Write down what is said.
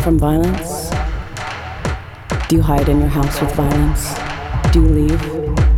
from violence? Do you hide in your house with violence? Do you leave?